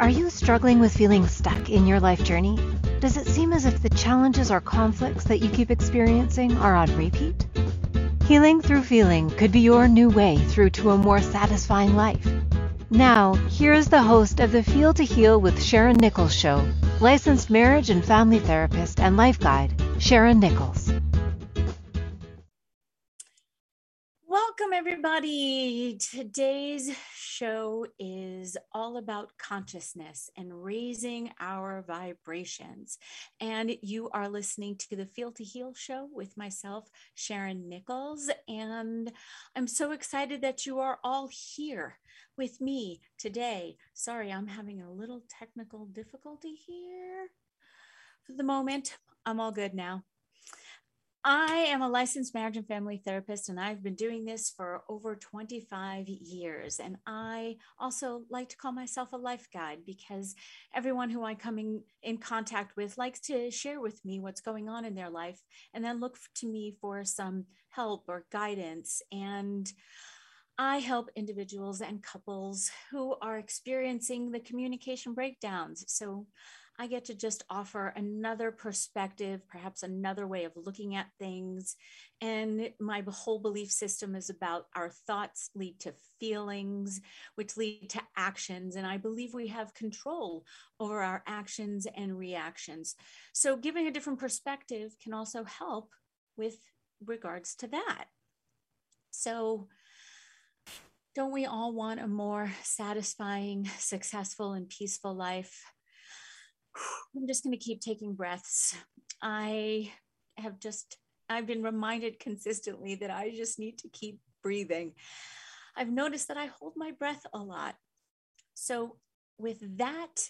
Are you struggling with feeling stuck in your life journey? Does it seem as if the challenges or conflicts that you keep experiencing are on repeat? Healing through feeling could be your new way through to a more satisfying life. Now, here is the host of the Feel to Heal with Sharon Nichols show, licensed marriage and family therapist and life guide, Sharon Nichols. Everybody. Today's show is all about consciousness and raising our vibrations. And you are listening to the Feel to Heal show with myself, Sharon Nichols. And I'm so excited that you are all here with me today. Sorry, I'm having a little technical difficulty here for the moment. I'm all good now. I am a licensed marriage and family therapist, and I've been doing this for over 25 years. And I also like to call myself a life guide because everyone who I come in, in contact with likes to share with me what's going on in their life and then look to me for some help or guidance. And I help individuals and couples who are experiencing the communication breakdowns. So I get to just offer another perspective, perhaps another way of looking at things. And my whole belief system is about our thoughts lead to feelings, which lead to actions. And I believe we have control over our actions and reactions. So, giving a different perspective can also help with regards to that. So, don't we all want a more satisfying, successful, and peaceful life? I'm just going to keep taking breaths. I have just, I've been reminded consistently that I just need to keep breathing. I've noticed that I hold my breath a lot. So, with that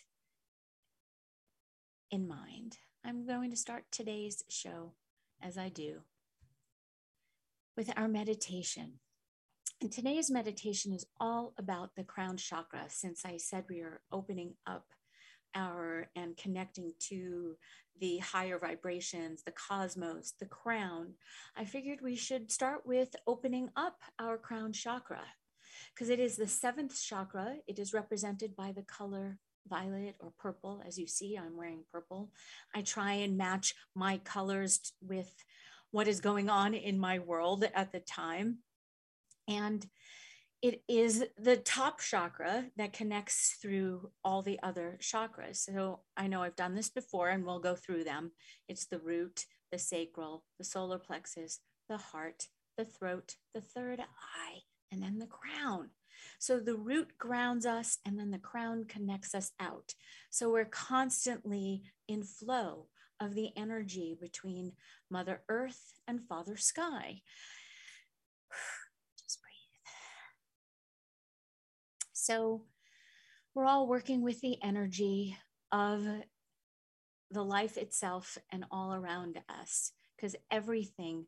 in mind, I'm going to start today's show as I do with our meditation. And today's meditation is all about the crown chakra, since I said we are opening up our and connecting to the higher vibrations, the cosmos, the crown, I figured we should start with opening up our crown chakra because it is the seventh chakra. It is represented by the color violet or purple. As you see, I'm wearing purple. I try and match my colors with what is going on in my world at the time. And it is the top chakra that connects through all the other chakras. So I know I've done this before and we'll go through them. It's the root, the sacral, the solar plexus, the heart, the throat, the third eye, and then the crown. So the root grounds us and then the crown connects us out. So we're constantly in flow of the energy between Mother Earth and Father Sky. So we're all working with the energy of the life itself and all around us because everything,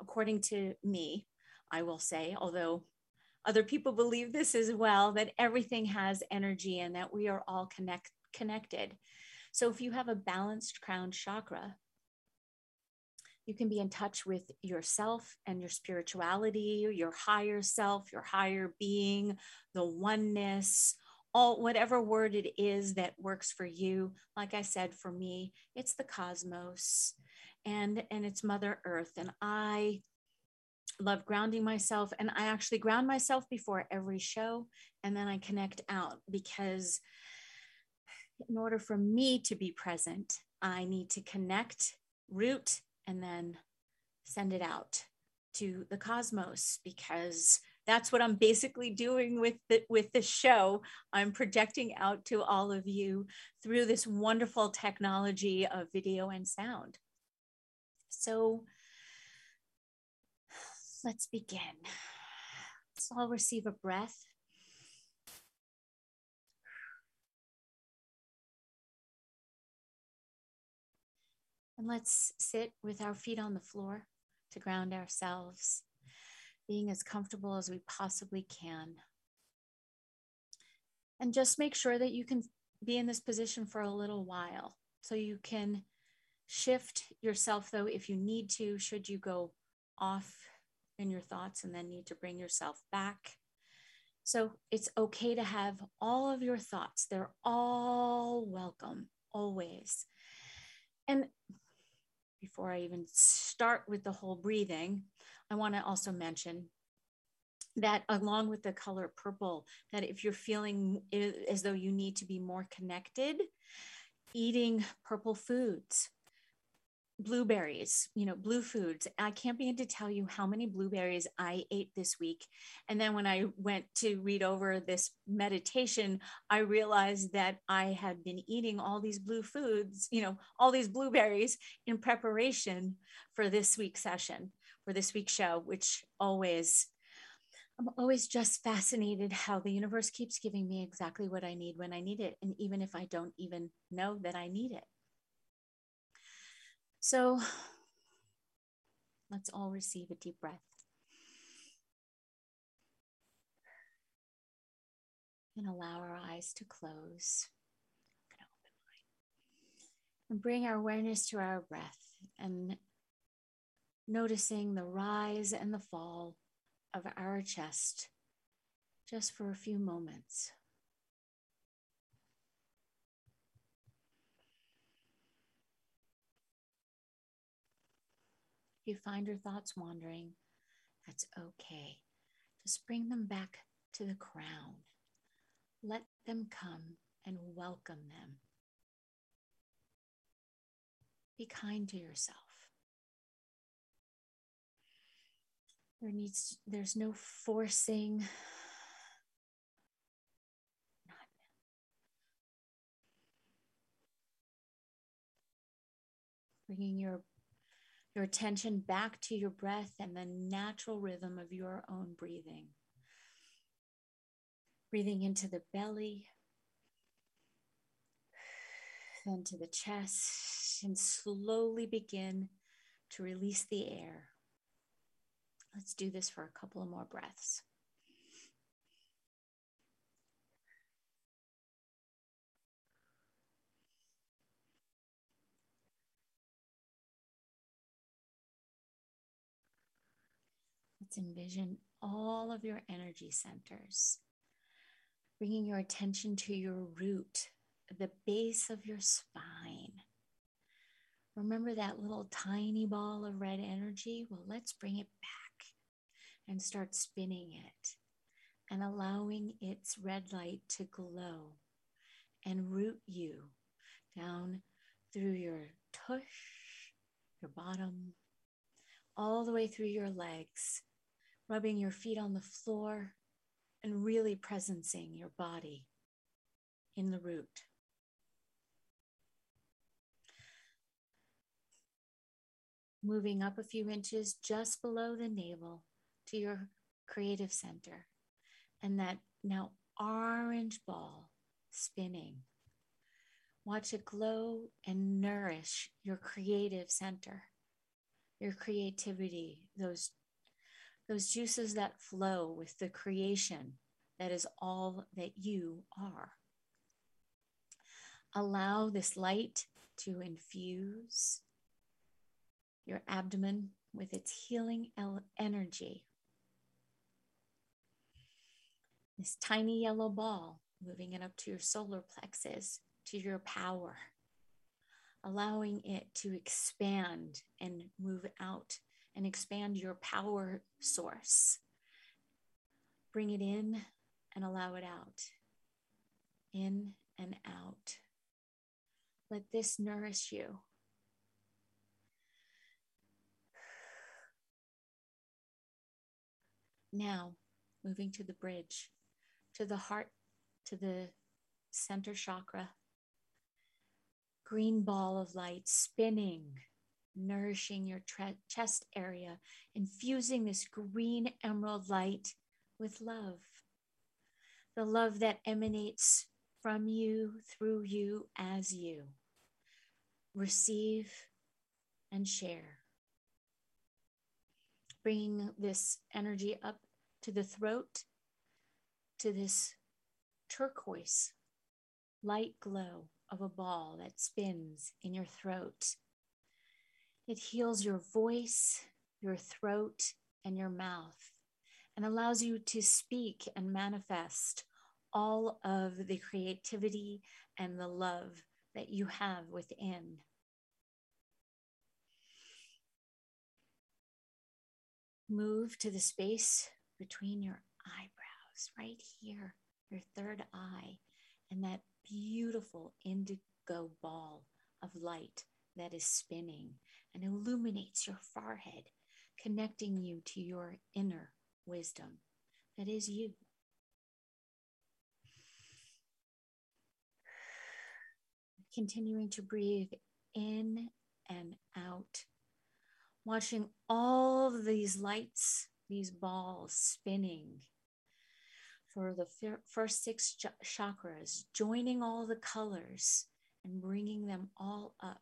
according to me, I will say, although other people believe this as well, that everything has energy and that we are all connect, connected. So if you have a balanced crown chakra, you can be in touch with yourself and your spirituality, your higher self, your higher being, the oneness, all whatever word it is that works for you. Like I said, for me, it's the cosmos and and it's Mother Earth. And I love grounding myself. And I actually ground myself before every show and then I connect out because in order for me to be present, I need to connect, root, and then send it out to the cosmos because that's what I'm basically doing with the, with the show. I'm projecting out to all of you through this wonderful technology of video and sound. So let's begin. Let's all receive a breath. And let's sit with our feet on the floor to ground ourselves, being as comfortable as we possibly can. And just make sure that you can be in this position for a little while. So you can shift yourself, though, if you need to, should you go off in your thoughts and then need to bring yourself back. So it's okay to have all of your thoughts. They're all welcome, always. And before I even start with the whole breathing, I want to also mention that along with the color purple that if you're feeling as though you need to be more connected eating purple foods blueberries, you know, blue foods. I can't begin to tell you how many blueberries I ate this week. And then when I went to read over this meditation, I realized that I had been eating all these blue foods, you know, all these blueberries in preparation for this week's session, for this week's show, which always. I'm always just fascinated how the universe keeps giving me exactly what I need when I need it. And even if I don't even know that I need it. So let's all receive a deep breath. And allow our eyes to close. And bring our awareness to our breath and noticing the rise and the fall of our chest just for a few moments. You find your thoughts wandering, that's okay. Just bring them back to the crown. Let them come and welcome them. Be kind to yourself. There needs there's no forcing. Bringing your your attention back to your breath and the natural rhythm of your own breathing. Breathing into the belly, then to the chest, and slowly begin to release the air. Let's do this for a couple of more breaths. Let's envision all of your energy centers, bringing your attention to your root, the base of your spine. Remember that little tiny ball of red energy? Well, let's bring it back and start spinning it and allowing its red light to glow and root you down through your tush, your bottom, all the way through your legs rubbing your feet on the floor and really presencing your body in the root. Moving up a few inches just below the navel to your creative center. And that now orange ball spinning. Watch it glow and nourish your creative center, your creativity, those those juices that flow with the creation that is all that you are. Allow this light to infuse your abdomen with its healing energy. This tiny yellow ball moving it up to your solar plexus, to your power, allowing it to expand and move out and expand your power source. Bring it in and allow it out. In and out. Let this nourish you. Now, moving to the bridge, to the heart, to the center chakra. Green ball of light spinning nourishing your tre- chest area, infusing this green emerald light with love. The love that emanates from you, through you, as you. Receive and share. Bringing this energy up to the throat, to this turquoise light glow of a ball that spins in your throat it heals your voice, your throat, and your mouth and allows you to speak and manifest all of the creativity and the love that you have within. Move to the space between your eyebrows, right here, your third eye, and that beautiful indigo ball of light that is spinning and illuminates your forehead, connecting you to your inner wisdom that is you. Continuing to breathe in and out, watching all of these lights, these balls spinning for the first six chakras, joining all the colors and bringing them all up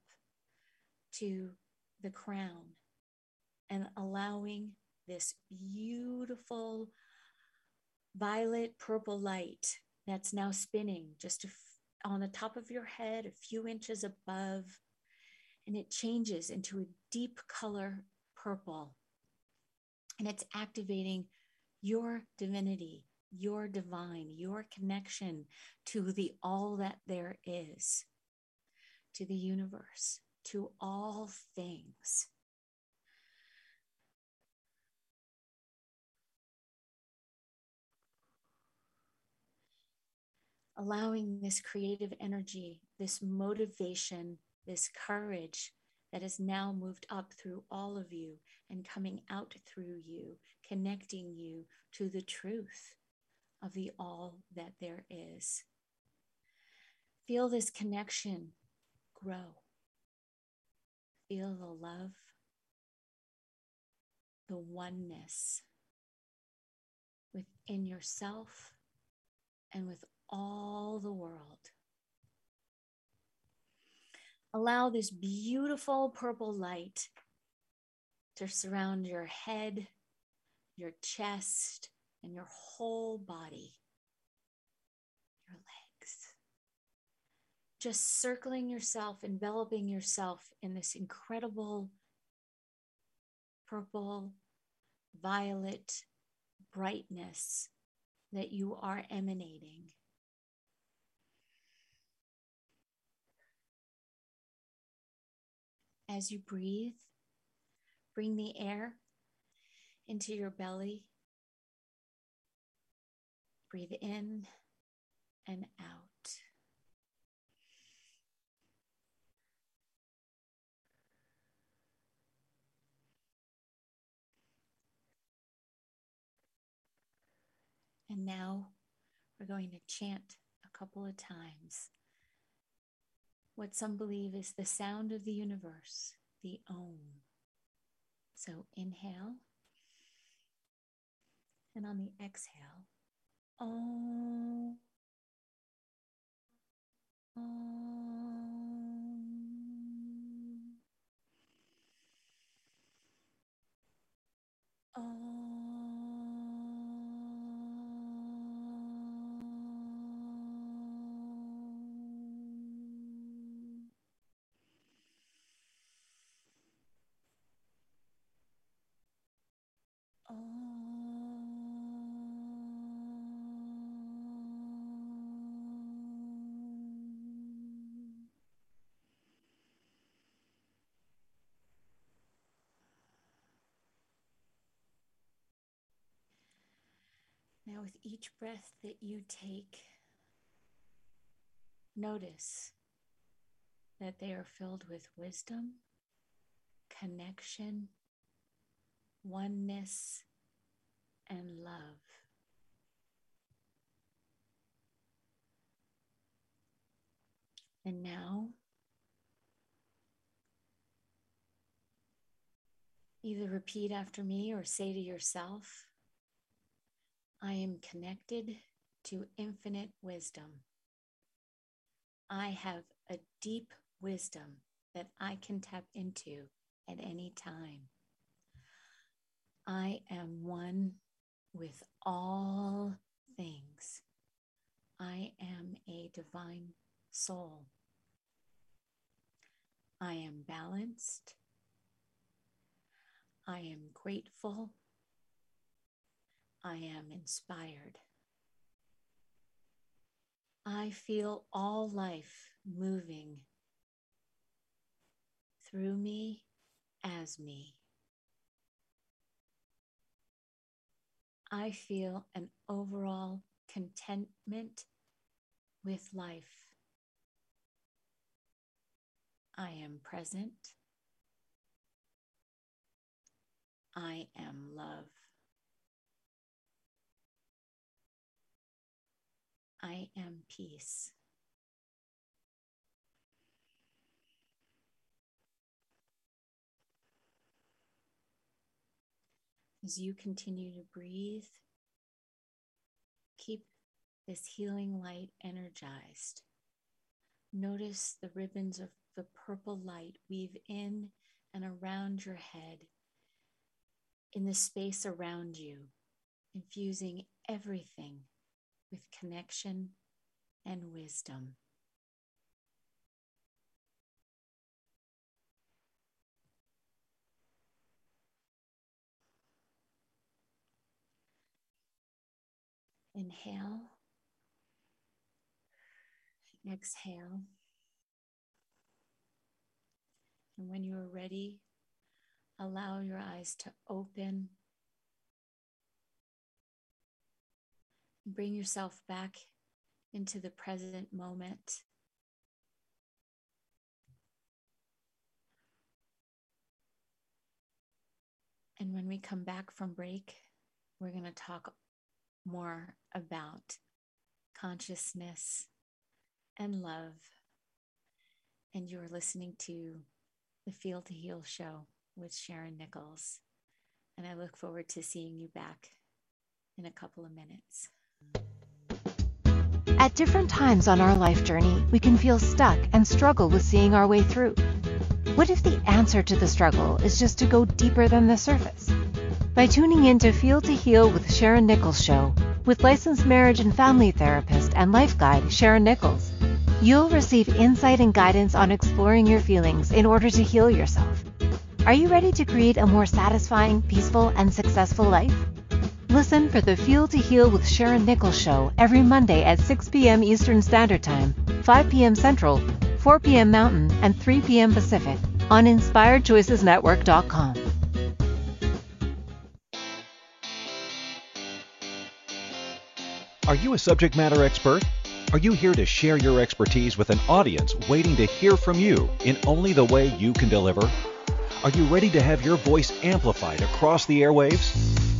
to the crown and allowing this beautiful violet purple light that's now spinning just on the top of your head, a few inches above, and it changes into a deep color purple. And it's activating your divinity, your divine, your connection to the all that there is, to the universe, to all things. allowing this creative energy, this motivation, this courage that has now moved up through all of you and coming out through you, connecting you to the truth of the all that there is. Feel this connection grow. Feel the love, the oneness within yourself and with all the world. Allow this beautiful purple light to surround your head, your chest, and your whole body, your legs. Just circling yourself, enveloping yourself in this incredible purple, violet brightness that you are emanating. As you breathe, bring the air into your belly. Breathe in and out. And now we're going to chant a couple of times what some believe is the sound of the universe, the Om. So inhale. And on the exhale, Om. Om. Om. With each breath that you take, notice that they are filled with wisdom, connection, oneness, and love. And now, either repeat after me or say to yourself, I am connected to infinite wisdom. I have a deep wisdom that I can tap into at any time. I am one with all things. I am a divine soul. I am balanced. I am grateful I am inspired. I feel all life moving through me as me. I feel an overall contentment with life. I am present. I am love. I am peace. As you continue to breathe, keep this healing light energized. Notice the ribbons of the purple light weave in and around your head, in the space around you, infusing everything with connection and wisdom. Inhale. Exhale. And when you are ready, allow your eyes to open. Bring yourself back into the present moment. And when we come back from break, we're going to talk more about consciousness and love. And you're listening to the Feel to Heal show with Sharon Nichols. And I look forward to seeing you back in a couple of minutes. At different times on our life journey, we can feel stuck and struggle with seeing our way through. What if the answer to the struggle is just to go deeper than the surface? By tuning in to Feel to Heal with Sharon Nichols show, with licensed marriage and family therapist and life guide Sharon Nichols, you'll receive insight and guidance on exploring your feelings in order to heal yourself. Are you ready to create a more satisfying, peaceful, and successful life? Listen for the Feel to Heal with Sharon Nichols show every Monday at 6 p.m. Eastern Standard Time, 5 p.m. Central, 4 p.m. Mountain, and 3 p.m. Pacific on InspiredChoicesNetwork.com. Are you a subject matter expert? Are you here to share your expertise with an audience waiting to hear from you in only the way you can deliver? Are you ready to have your voice amplified across the airwaves?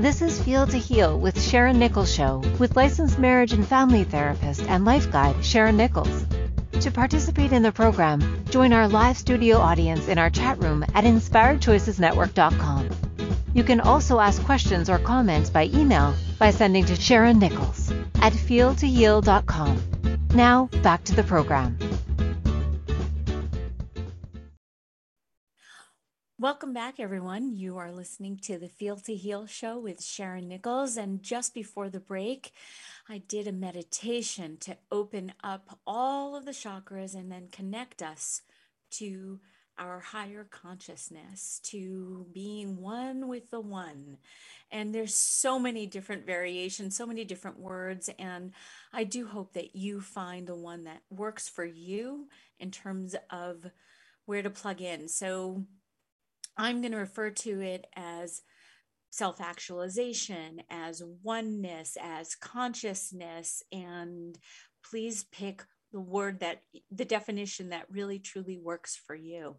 This is Feel to Heal with Sharon Nichols Show with licensed marriage and family therapist and life guide Sharon Nichols. To participate in the program, join our live studio audience in our chat room at inspiredchoicesnetwork.com. You can also ask questions or comments by email by sending to Sharon Nichols at feeltoheal.com. Now, back to the program. Welcome back, everyone. You are listening to the Feel to Heal show with Sharon Nichols. And just before the break, I did a meditation to open up all of the chakras and then connect us to our higher consciousness to being one with the one. And there's so many different variations, so many different words. And I do hope that you find the one that works for you in terms of where to plug in. So I'm going to refer to it as self actualization, as oneness, as consciousness. And please pick the word that the definition that really truly works for you.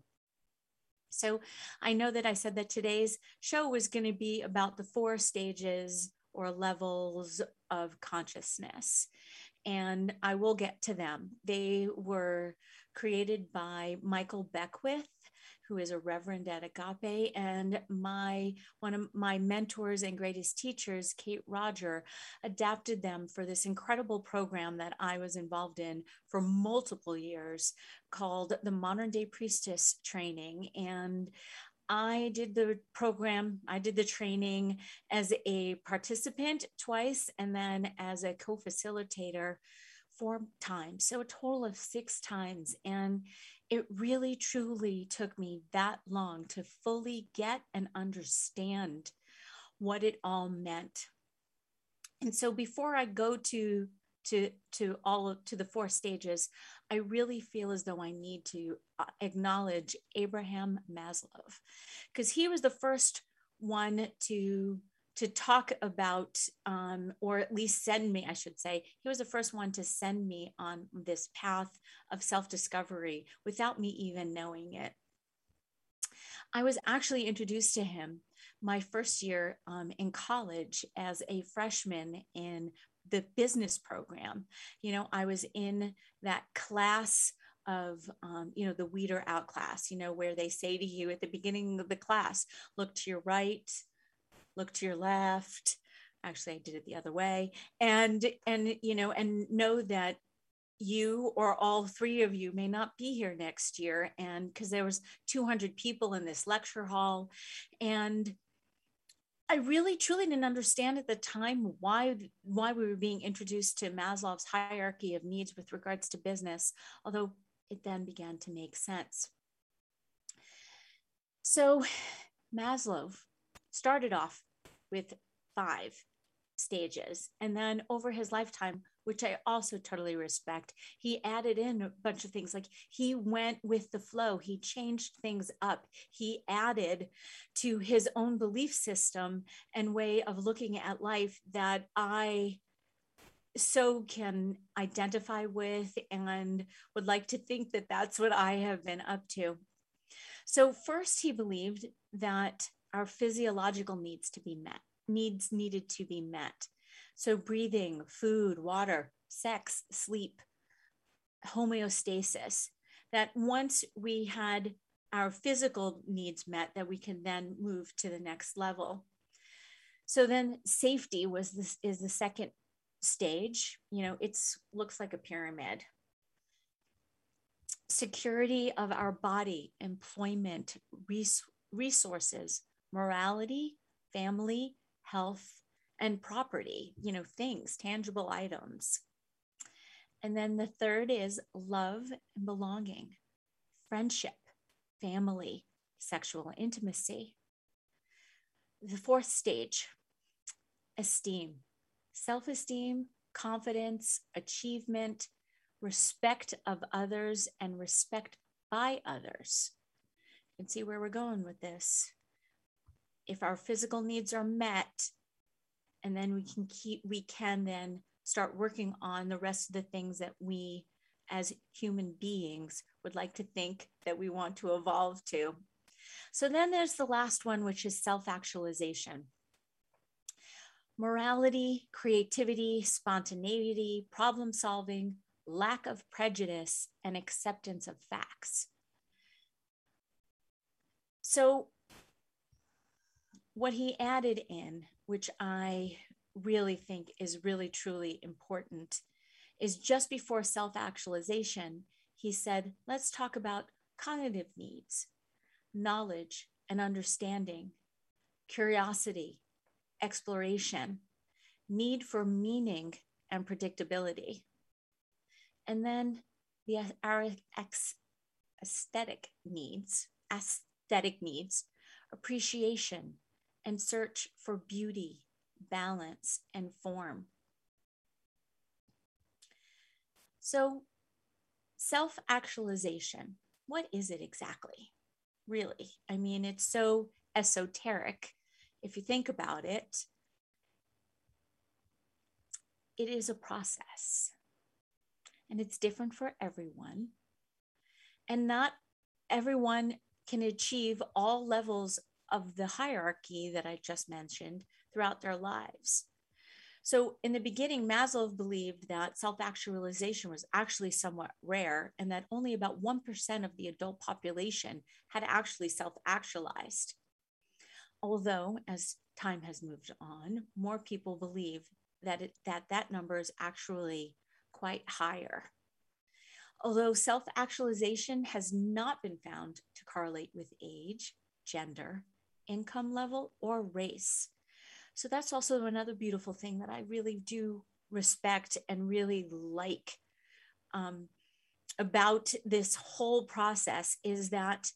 So I know that I said that today's show was going to be about the four stages or levels of consciousness. And I will get to them. They were created by Michael Beckwith who is a reverend at Agape, and my one of my mentors and greatest teachers, Kate Roger, adapted them for this incredible program that I was involved in for multiple years called the Modern Day Priestess Training. And I did the program, I did the training as a participant twice, and then as a co facilitator four times. So a total of six times. And it really truly took me that long to fully get and understand what it all meant. And so before I go to to to all of, to the four stages, I really feel as though I need to uh, acknowledge Abraham Maslow because he was the first one to to talk about, um, or at least send me, I should say, he was the first one to send me on this path of self discovery without me even knowing it. I was actually introduced to him my first year um, in college as a freshman in the business program. You know, I was in that class of um, you know the weeder out class you know where they say to you at the beginning of the class look to your right look to your left. Actually i did it the other way. And and you know and know that you or all three of you may not be here next year. And because there was 200 people in this lecture hall. And i really truly didn't understand at the time why why we were being introduced to maslow's hierarchy of needs with regards to business although it then began to make sense. So maslow started off with five stages. And then over his lifetime, which I also totally respect, he added in a bunch of things like he went with the flow, he changed things up, he added to his own belief system and way of looking at life that I so can identify with and would like to think that that's what I have been up to. So, first, he believed that our physiological needs to be met needs needed to be met. So breathing food water sex sleep homeostasis that once we had our physical needs met that we can then move to the next level. So then safety was this is the second stage. You know it's looks like a pyramid. Security of our body employment res- resources morality, family, health, and property, you know, things, tangible items. And then the third is love and belonging, friendship, family, sexual intimacy. The fourth stage, esteem, self esteem, confidence, achievement, respect of others, and respect by others. You can see where we're going with this if our physical needs are met and then we can keep we can then start working on the rest of the things that we as human beings would like to think that we want to evolve to. So then there's the last one which is self-actualization. Morality creativity spontaneity problem solving lack of prejudice and acceptance of facts. So what he added in, which I really think is really truly important, is just before self actualization, he said, let's talk about cognitive needs, knowledge and understanding, curiosity, exploration, need for meaning and predictability. And then the our aesthetic needs, aesthetic needs, appreciation, and search for beauty, balance, and form. So, self actualization, what is it exactly? Really? I mean, it's so esoteric. If you think about it, it is a process and it's different for everyone. And not everyone can achieve all levels of the hierarchy that I just mentioned throughout their lives. So, in the beginning, Maslow believed that self actualization was actually somewhat rare and that only about 1% of the adult population had actually self actualized. Although, as time has moved on, more people believe that, it, that that number is actually quite higher. Although self actualization has not been found to correlate with age, gender, income level, or race. So that's also another beautiful thing that I really do respect and really like um, about this whole process is that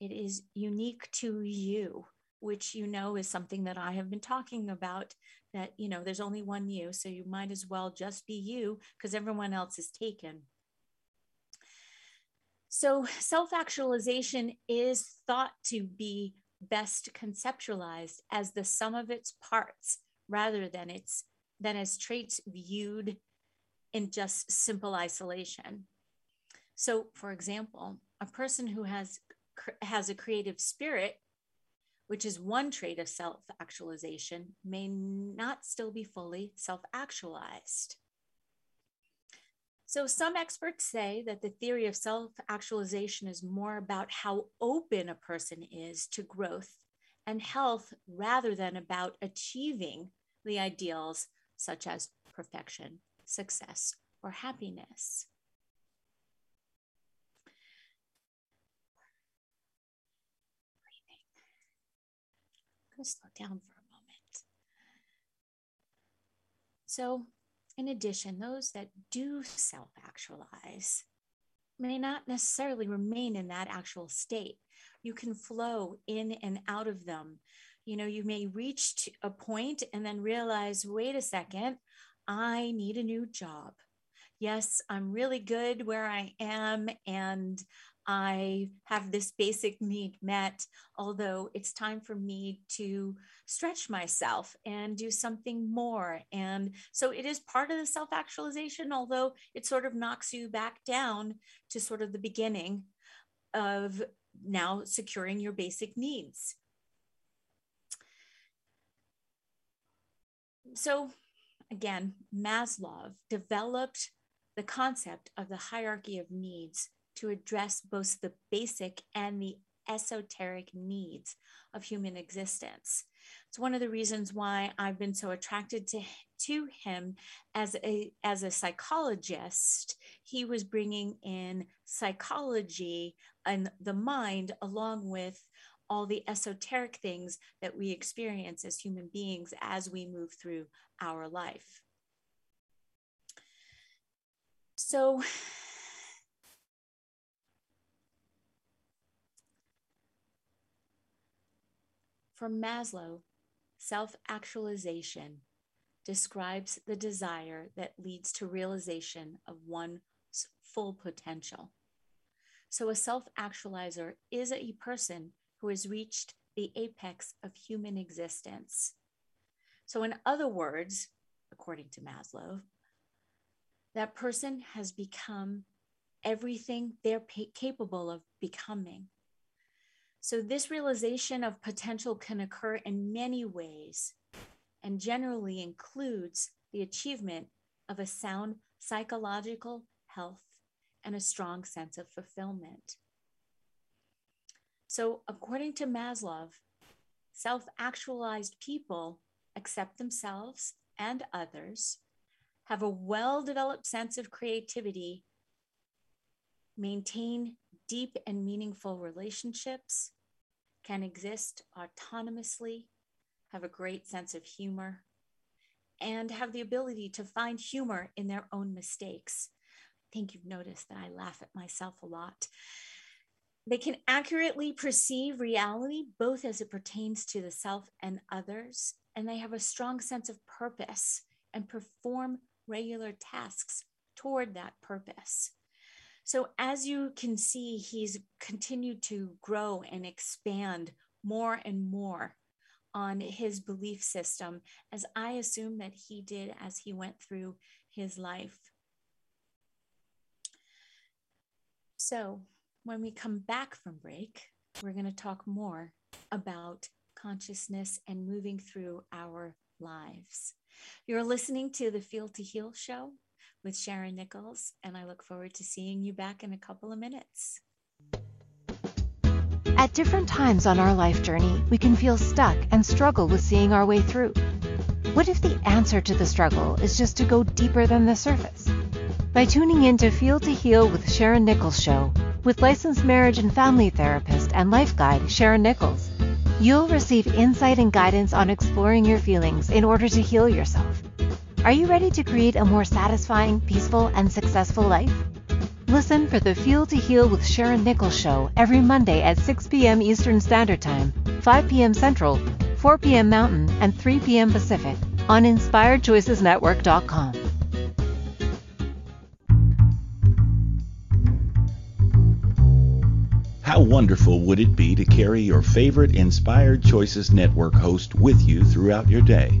it is unique to you, which you know is something that I have been talking about. That, you know, there's only one you, so you might as well just be you because everyone else is taken. So, self actualization is thought to be best conceptualized as the sum of its parts rather than its than as traits viewed in just simple isolation. So, for example, a person who has has a creative spirit, which is one trait of self-actualization, may not still be fully self-actualized. So, some experts say that the theory of self actualization is more about how open a person is to growth and health rather than about achieving the ideals such as perfection, success, or happiness. I'm going to slow down for a moment. So, in addition, those that do self actualize may not necessarily remain in that actual state. You can flow in and out of them. You know, you may reach a point and then realize, wait a second, I need a new job. Yes, I'm really good where I am, and I have this basic need met, although it's time for me to stretch myself and do something more. And so it is part of the self actualization, although it sort of knocks you back down to sort of the beginning of now securing your basic needs. So, again, Maslow developed the concept of the hierarchy of needs to address both the basic and the esoteric needs of human existence. It's one of the reasons why I've been so attracted to, to him as a, as a psychologist. He was bringing in psychology and the mind along with all the esoteric things that we experience as human beings as we move through our life. So, For Maslow, self actualization describes the desire that leads to realization of one's full potential. So, a self actualizer is a person who has reached the apex of human existence. So, in other words, according to Maslow, that person has become everything they're capable of becoming. So, this realization of potential can occur in many ways and generally includes the achievement of a sound psychological health and a strong sense of fulfillment. So, according to Maslow, self actualized people accept themselves and others, have a well developed sense of creativity, maintain deep and meaningful relationships, can exist autonomously, have a great sense of humor, and have the ability to find humor in their own mistakes. I think you've noticed that I laugh at myself a lot. They can accurately perceive reality, both as it pertains to the self and others, and they have a strong sense of purpose and perform regular tasks toward that purpose. So, as you can see, he's continued to grow and expand more and more on his belief system, as I assume that he did as he went through his life. So, when we come back from break, we're going to talk more about consciousness and moving through our lives. You're listening to the Feel to Heal show with Sharon Nichols, and I look forward to seeing you back in a couple of minutes. At different times on our life journey, we can feel stuck and struggle with seeing our way through. What if the answer to the struggle is just to go deeper than the surface? By tuning in to Feel to Heal with Sharon Nichols show, with licensed marriage and family therapist and life guide Sharon Nichols, you'll receive insight and guidance on exploring your feelings in order to heal yourself. Are you ready to create a more satisfying, peaceful, and successful life? Listen for the Feel to Heal with Sharon Nichols show every Monday at 6 p.m. Eastern Standard Time, 5 p.m. Central, 4 p.m. Mountain, and 3 p.m. Pacific on InspiredChoicesNetwork.com. How wonderful would it be to carry your favorite Inspired Choices Network host with you throughout your day?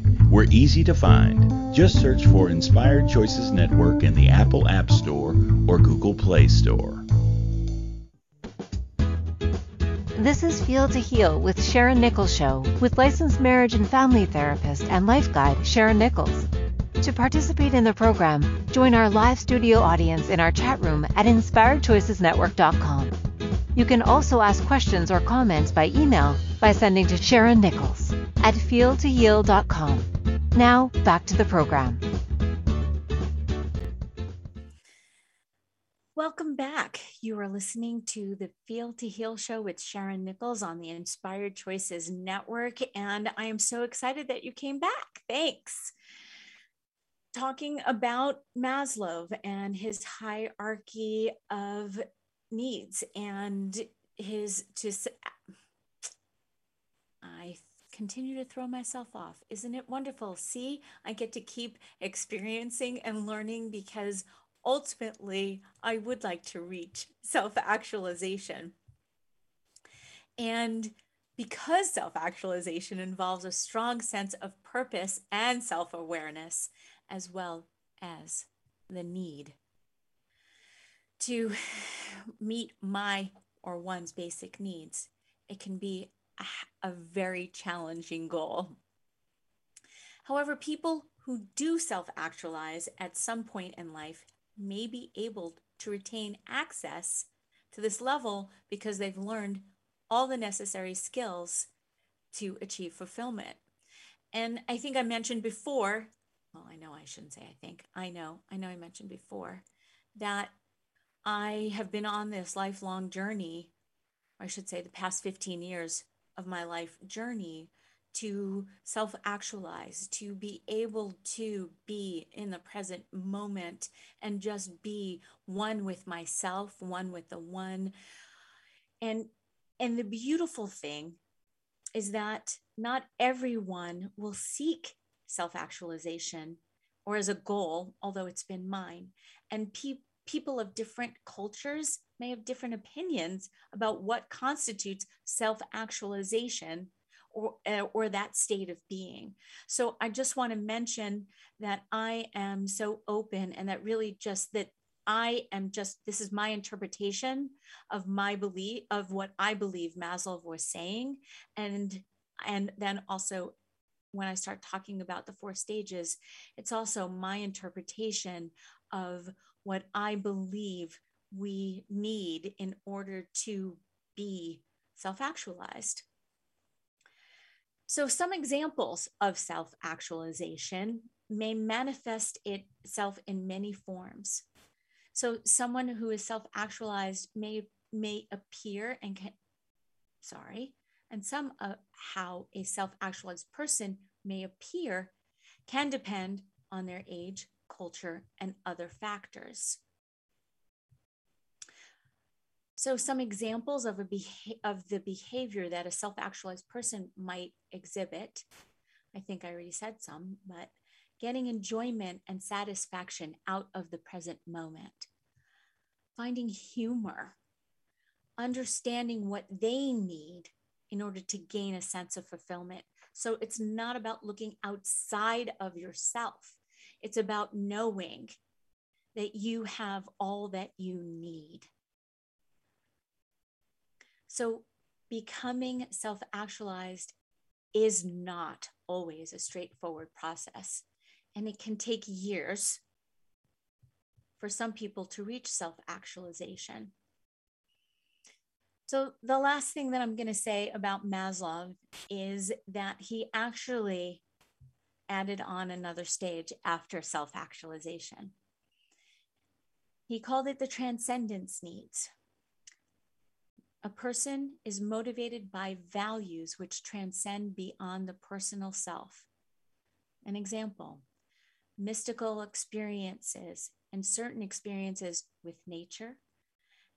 We're easy to find. Just search for Inspired Choices Network in the Apple App Store or Google Play Store. This is Feel to Heal with Sharon Nichols Show with licensed marriage and family therapist and life guide Sharon Nichols. To participate in the program, join our live studio audience in our chat room at inspiredchoicesnetwork.com. You can also ask questions or comments by email by sending to Sharon Nichols at feeltoheal.com. Now, back to the program. Welcome back. You are listening to the Feel to Heal show with Sharon Nichols on the Inspired Choices Network. And I am so excited that you came back. Thanks. Talking about Maslow and his hierarchy of needs and his I continue to throw myself off. Isn't it wonderful? See, I get to keep experiencing and learning because ultimately, I would like to reach self actualization. And because self actualization involves a strong sense of purpose and self awareness, as well as the need to meet my or one's basic needs, it can be a very challenging goal. However, people who do self actualize at some point in life may be able to retain access to this level because they've learned all the necessary skills to achieve fulfillment. And I think I mentioned before, well, I know I shouldn't say I think, I know, I know I mentioned before that I have been on this lifelong journey, I should say the past 15 years of my life journey to self actualize, to be able to be in the present moment and just be one with myself, one with the one. And and the beautiful thing is that not everyone will seek self actualization or as a goal, although it's been mine. And pe- people of different cultures may have different opinions about what constitutes self actualization or, uh, or that state of being. So I just want to mention that I am so open and that really just that I am just, this is my interpretation of my belief, of what I believe Maslow was saying. And, and then also when I start talking about the four stages, it's also my interpretation of what I believe we need in order to be self actualized. So, some examples of self actualization may manifest itself in many forms. So, someone who is self actualized may, may appear and can, sorry, and some uh, how a self actualized person may appear can depend on their age, culture, and other factors. So some examples of, a beha- of the behavior that a self-actualized person might exhibit, I think I already said some, but getting enjoyment and satisfaction out of the present moment. finding humor, understanding what they need in order to gain a sense of fulfillment. So it's not about looking outside of yourself, it's about knowing that you have all that you need. So becoming self actualized is not always a straightforward process, and it can take years for some people to reach self actualization. So, the last thing that I'm going to say about Maslow is that he actually added on another stage after self actualization. He called it the transcendence needs. A person is motivated by values which transcend beyond the personal self. An example mystical experiences and certain experiences with nature,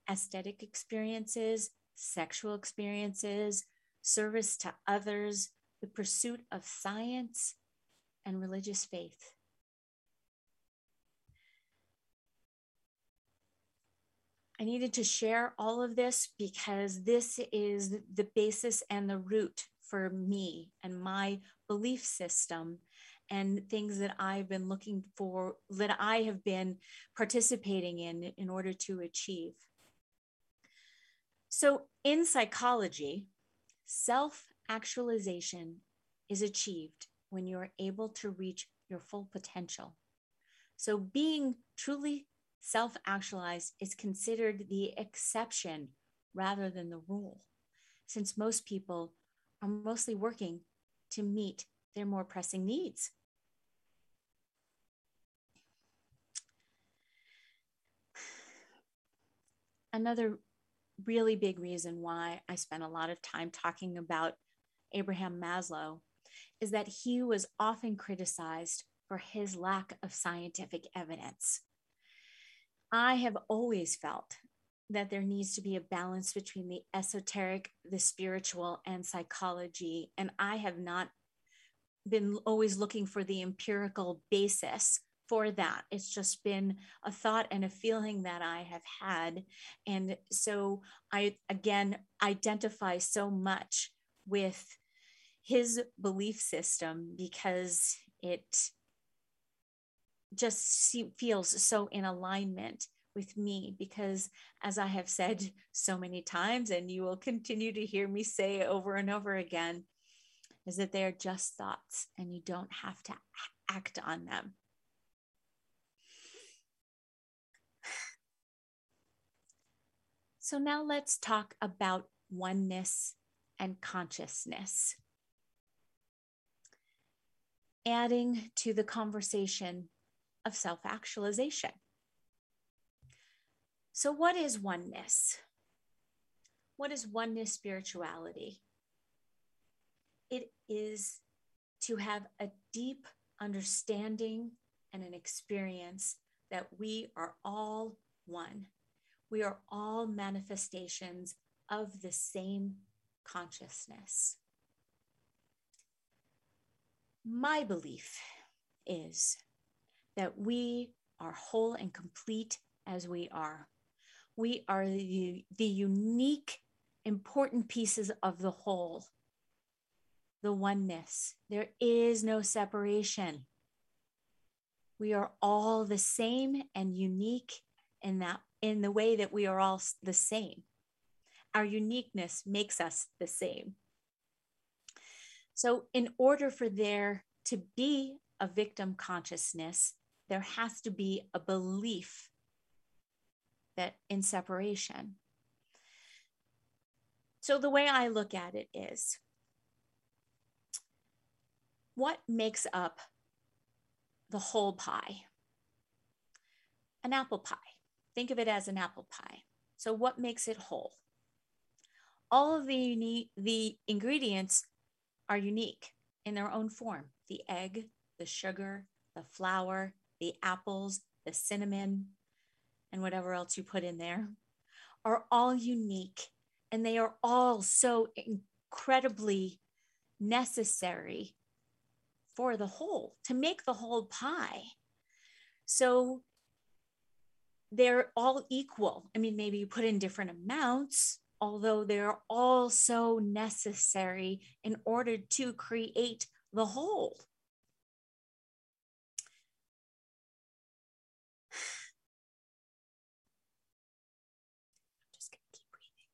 aesthetic experiences, sexual experiences, service to others, the pursuit of science, and religious faith. I needed to share all of this because this is the basis and the root for me and my belief system and things that I've been looking for, that I have been participating in in order to achieve. So, in psychology, self actualization is achieved when you're able to reach your full potential. So, being truly self actualized is considered the exception rather than the rule, since most people are mostly working to meet their more pressing needs. Another really big reason why I spent a lot of time talking about Abraham Maslow is that he was often criticized for his lack of scientific evidence. I have always felt that there needs to be a balance between the esoteric, the spiritual, and psychology. And I have not been always looking for the empirical basis for that. It's just been a thought and a feeling that I have had. And so I, again, identify so much with his belief system because it just feels so in alignment with me because as i have said so many times and you will continue to hear me say over and over again is that they are just thoughts and you don't have to act on them. So now let's talk about oneness and consciousness adding to the conversation of self actualization. So, what is oneness? What is oneness spirituality? It is to have a deep understanding and an experience that we are all one. We are all manifestations of the same consciousness. My belief is that we are whole and complete as we are. We are the, the unique, important pieces of the whole, the oneness. There is no separation. We are all the same and unique in that in the way that we are all the same. Our uniqueness makes us the same. So, in order for there to be a victim consciousness, there has to be a belief that in separation. So, the way I look at it is what makes up the whole pie? An apple pie. Think of it as an apple pie. So, what makes it whole? All of the, the ingredients are unique in their own form the egg, the sugar, the flour, the apples, the cinnamon, and whatever else you put in there are all unique and they are all so incredibly necessary for the whole to make the whole pie. So they're all equal. I mean, maybe you put in different amounts, although they're all so necessary in order to create the whole. Just gonna keep breathing.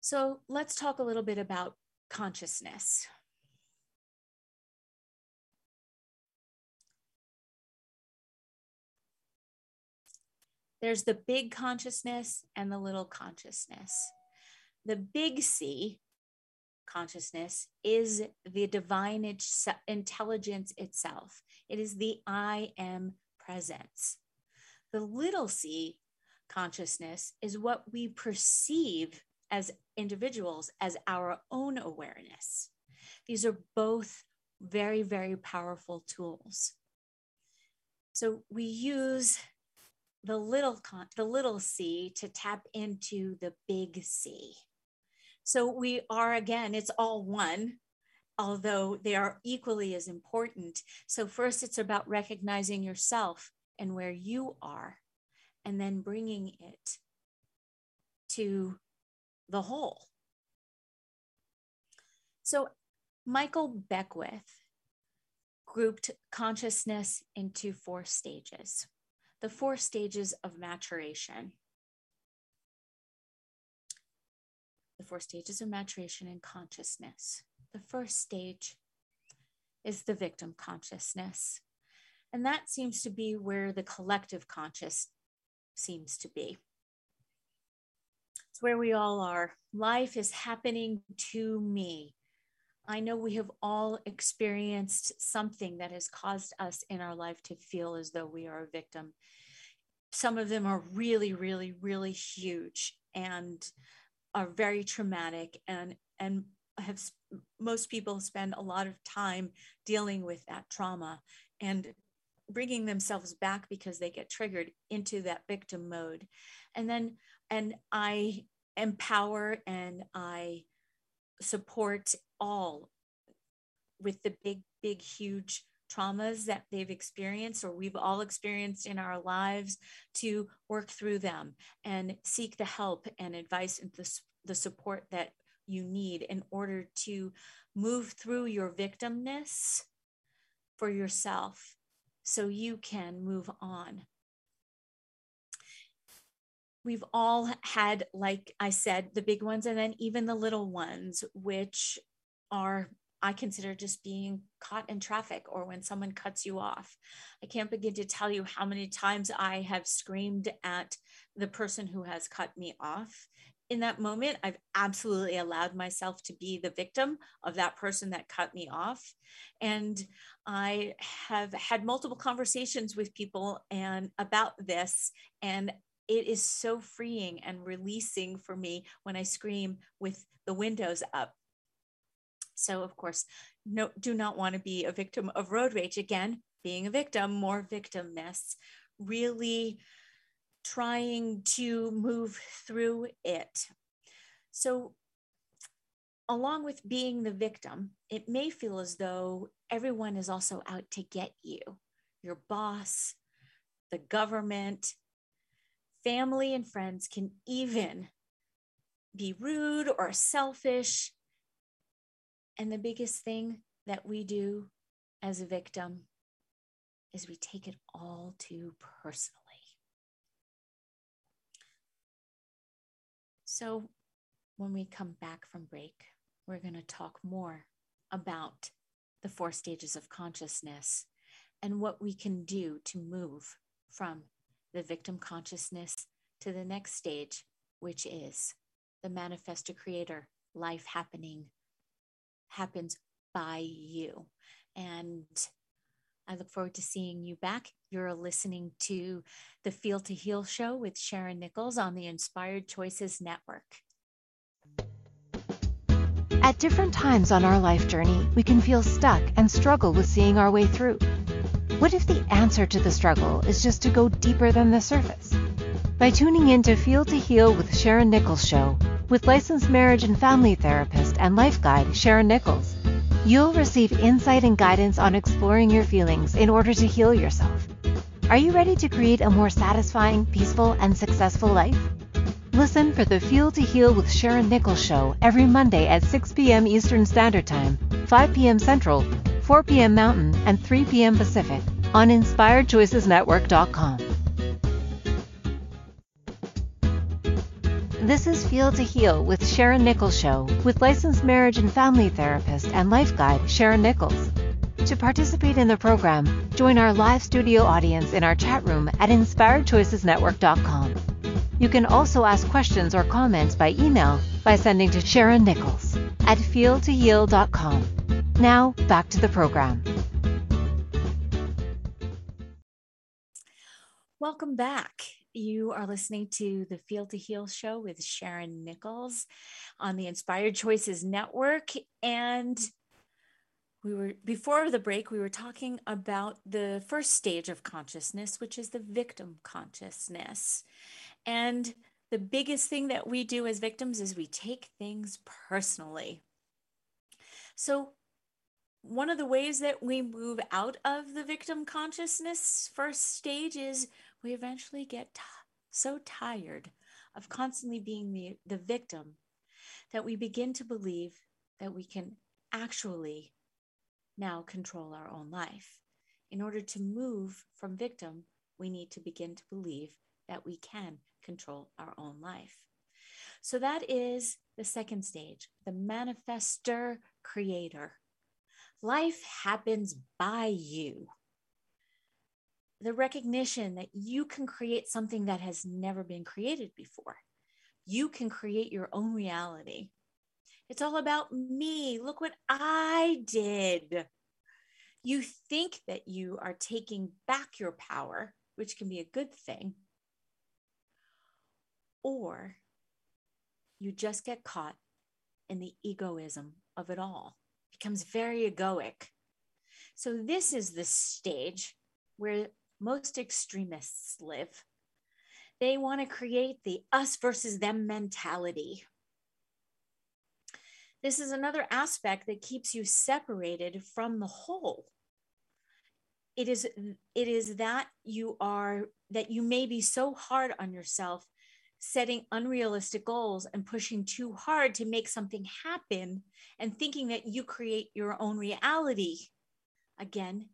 So let's talk a little bit about consciousness. There's the big consciousness and the little consciousness. The big C consciousness is the divine intelligence itself, it is the I am presence. The little c consciousness is what we perceive as individuals as our own awareness. These are both very, very powerful tools. So we use the little con- the little c to tap into the big C. So we are again, it's all one, although they are equally as important. So first, it's about recognizing yourself and where you are, and then bringing it to the whole. So Michael Beckwith grouped consciousness into four stages the four stages of maturation. The four stages of maturation in consciousness. The first stage is the victim consciousness. And that seems to be where the collective conscious seems to be. It's where we all are. Life is happening to me. I know we have all experienced something that has caused us in our life to feel as though we are a victim. Some of them are really, really, really huge and are very traumatic and and have most people spend a lot of time dealing with that trauma and bringing themselves back because they get triggered into that victim mode and then and i empower and i support all with the big, big, huge traumas that they've experienced or we've all experienced in our lives to work through them and seek the help and advice and the, the support that you need in order to move through your victimness for yourself so you can move on. We've all had, like I said, the big ones and then even the little ones, which are, I consider just being caught in traffic or when someone cuts you off. I can't begin to tell you how many times I have screamed at the person who has cut me off. In that moment, I've absolutely allowed myself to be the victim of that person that cut me off. And I have had multiple conversations with people and about this. And it is so freeing and releasing for me when I scream with the windows up. So, of course, no, do not want to be a victim of road rage. Again, being a victim, more victimness, really trying to move through it. So, along with being the victim, it may feel as though everyone is also out to get you your boss, the government, family and friends can even be rude or selfish. And the biggest thing that we do as a victim is we take it all too personally. So, when we come back from break, we're going to talk more about the four stages of consciousness and what we can do to move from the victim consciousness to the next stage, which is the manifestor creator, life happening happens by you. And I look forward to seeing you back. You're listening to the Feel to Heal show with Sharon Nichols on the Inspired Choices Network. At different times on our life journey, we can feel stuck and struggle with seeing our way through. What if the answer to the struggle is just to go deeper than the surface? By tuning in to Feel to Heal with Sharon Nichols Show, with licensed marriage and family therapist and life guide Sharon Nichols, you'll receive insight and guidance on exploring your feelings in order to heal yourself. Are you ready to create a more satisfying, peaceful, and successful life? Listen for the Feel to Heal with Sharon Nichols show every Monday at 6 p.m. Eastern Standard Time, 5 p.m. Central, 4 p.m. Mountain, and 3 p.m. Pacific on InspiredChoicesNetwork.com. This is Feel to Heal with Sharon Nichols Show with licensed marriage and family therapist and life guide Sharon Nichols. To participate in the program, join our live studio audience in our chat room at InspiredChoicesNetwork.com. You can also ask questions or comments by email by sending to Sharon Nichols at feeltoheal.com. Now, back to the program. Welcome back. You are listening to the Feel to Heal show with Sharon Nichols on the Inspired Choices Network. And we were, before the break, we were talking about the first stage of consciousness, which is the victim consciousness. And the biggest thing that we do as victims is we take things personally. So, one of the ways that we move out of the victim consciousness first stage is we eventually get t- so tired of constantly being the, the victim that we begin to believe that we can actually now control our own life. In order to move from victim, we need to begin to believe that we can control our own life. So that is the second stage, the manifester creator. Life happens by you the recognition that you can create something that has never been created before. You can create your own reality. It's all about me. Look what I did. You think that you are taking back your power, which can be a good thing, or you just get caught in the egoism of it all. It becomes very egoic. So this is the stage where most extremists live. They want to create the us versus them mentality. This is another aspect that keeps you separated from the whole. It is it is that you are that you may be so hard on yourself setting unrealistic goals and pushing too hard to make something happen and thinking that you create your own reality. Again,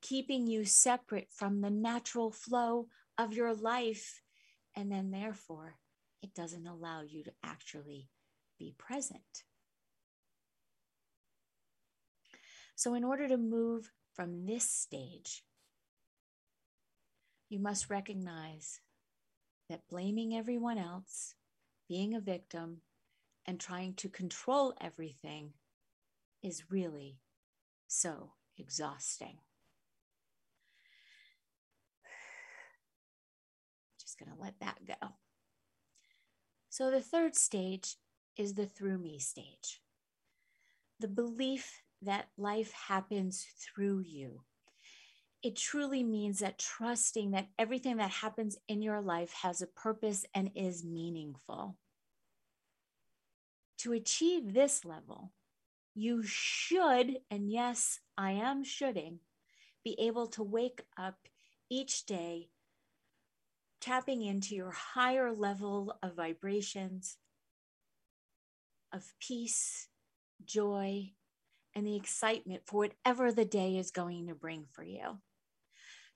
keeping you separate from the natural flow of your life. And then, therefore, it doesn't allow you to actually be present. So, in order to move from this stage, you must recognize that blaming everyone else, being a victim, and trying to control everything is really so exhausting. Going to let that go. So the third stage is the through me stage. The belief that life happens through you. It truly means that trusting that everything that happens in your life has a purpose and is meaningful. To achieve this level, you should, and yes, I am shoulding, be able to wake up each day tapping into your higher level of vibrations of peace, joy, and the excitement for whatever the day is going to bring for you.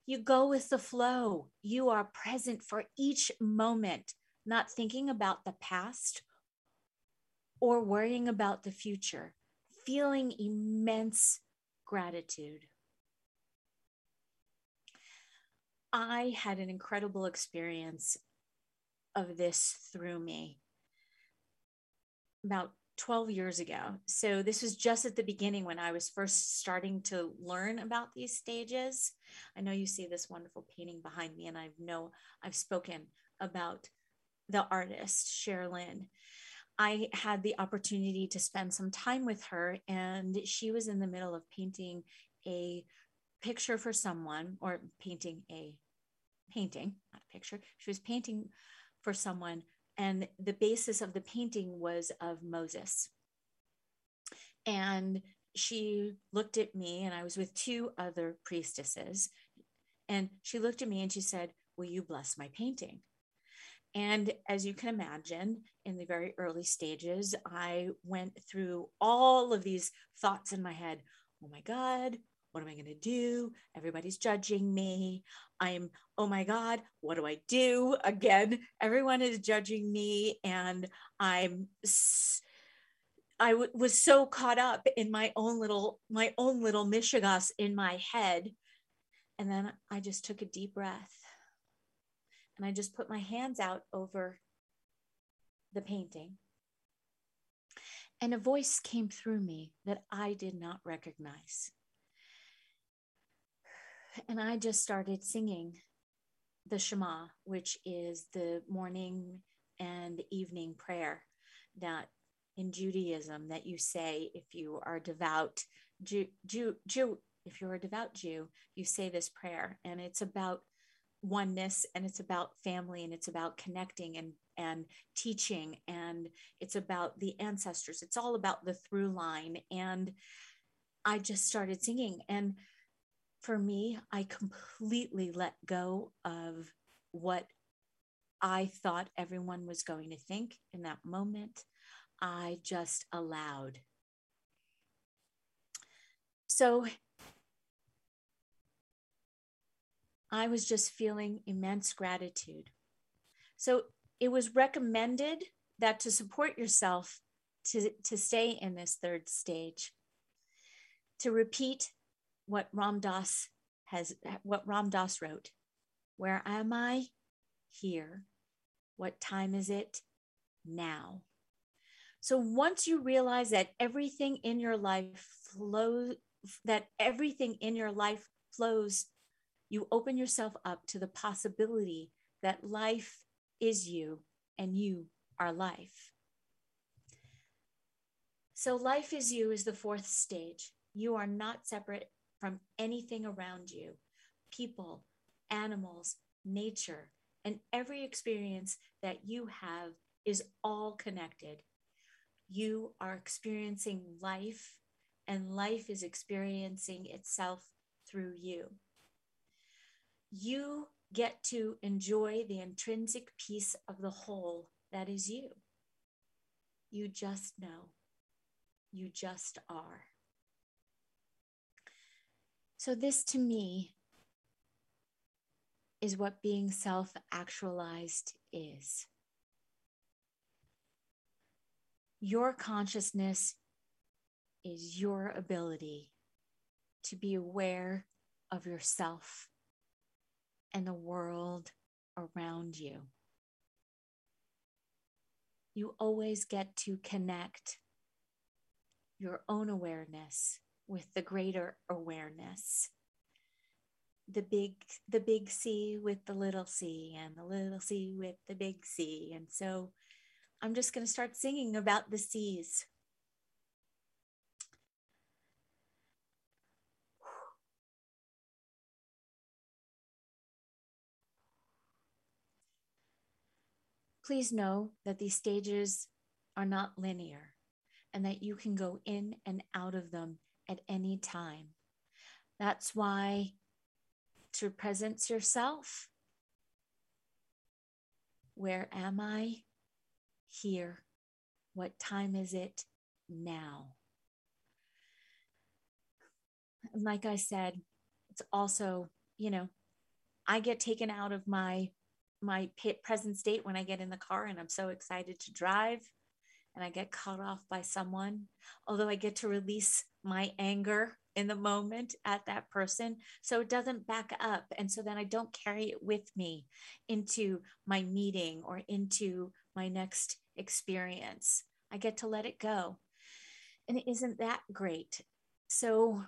You go with the flow. You are present for each moment, not thinking about the past or worrying about the future, feeling immense gratitude. I had an incredible experience of this through me about 12 years ago. So this was just at the beginning when I was first starting to learn about these stages. I know you see this wonderful painting behind me, and I know I've spoken about the artist, Sherilyn. I had the opportunity to spend some time with her, and she was in the middle of painting a picture for someone or painting a painting, not a picture. She was painting for someone, and the basis of the painting was of Moses. And she looked at me, and I was with two other priestesses. And she looked at me and she said, Will you bless my painting? And as you can imagine, in the very early stages, I went through all of these thoughts in my head. Oh my God, what am I going to do? Everybody's judging me. I'm, oh my God, what do I do? Again, everyone is judging me. And I'm, I w- was so caught up in my own little, my own little mishigas in my head. And then I just took a deep breath and I just put my hands out over the painting. And a voice came through me that I did not recognize. And I just started singing the Shema, which is the morning and evening prayer that in Judaism that you say if you are devout Jew, Jew, Jew, if you're a devout Jew, you say this prayer, and it's about oneness and it's about family and it's about connecting and and teaching and it's about the ancestors. It's all about the through line. And i just started singing and for me i completely let go of what i thought everyone was going to think in that moment i just allowed so I was just feeling immense gratitude. So it was recommended that to support yourself to, to stay in this third stage, to repeat what Ram Dass has what Ram Dass wrote. Where am I? Here. What time is it? Now. So once you realize that everything in your life flows, that everything in your life flows you open yourself up to the possibility that life is you and you are life. So, life is you is the fourth stage. You are not separate from anything around you people, animals, nature, and every experience that you have is all connected. You are experiencing life, and life is experiencing itself through you you get to enjoy the intrinsic piece of the whole that is you. You just know. You just are. So, this to me is what being self actualized is. Your consciousness is your ability to be aware of yourself and the world around you. You always get to connect your own awareness with the greater awareness. The big, the big C with the little c, and the little c with the big C. And so I'm just going to start singing about the C's. Please know that these stages are not linear and that you can go in and out of them at any time. That's why to presence yourself. Where am I? Here. What time is it now? And like I said, it's also, you know, I get taken out of my my present state when I get in the car and I'm so excited to drive and I get cut off by someone, although I get to release my anger in the moment at that person. So it doesn't back up. And so then I don't carry it with me into my meeting or into my next experience. I get to let it go. And isn't that great? So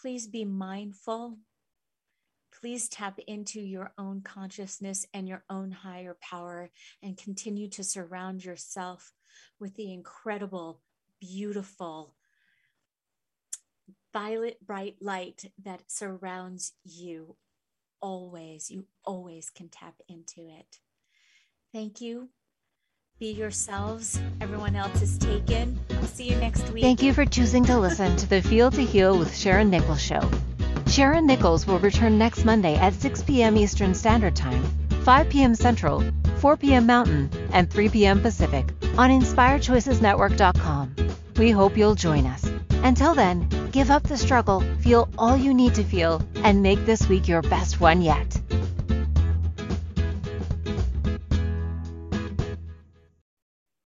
please be mindful please tap into your own consciousness and your own higher power and continue to surround yourself with the incredible, beautiful, violet bright light that surrounds you always. You always can tap into it. Thank you. Be yourselves. Everyone else is taken. I'll see you next week. Thank you for choosing to listen to the Feel to Heal with Sharon Nichols show. Sharon Nichols will return next Monday at 6 p.m. Eastern Standard Time, 5 p.m. Central, 4 p.m. Mountain, and 3 p.m. Pacific on InspiredChoicesNetwork.com. We hope you'll join us. Until then, give up the struggle, feel all you need to feel, and make this week your best one yet.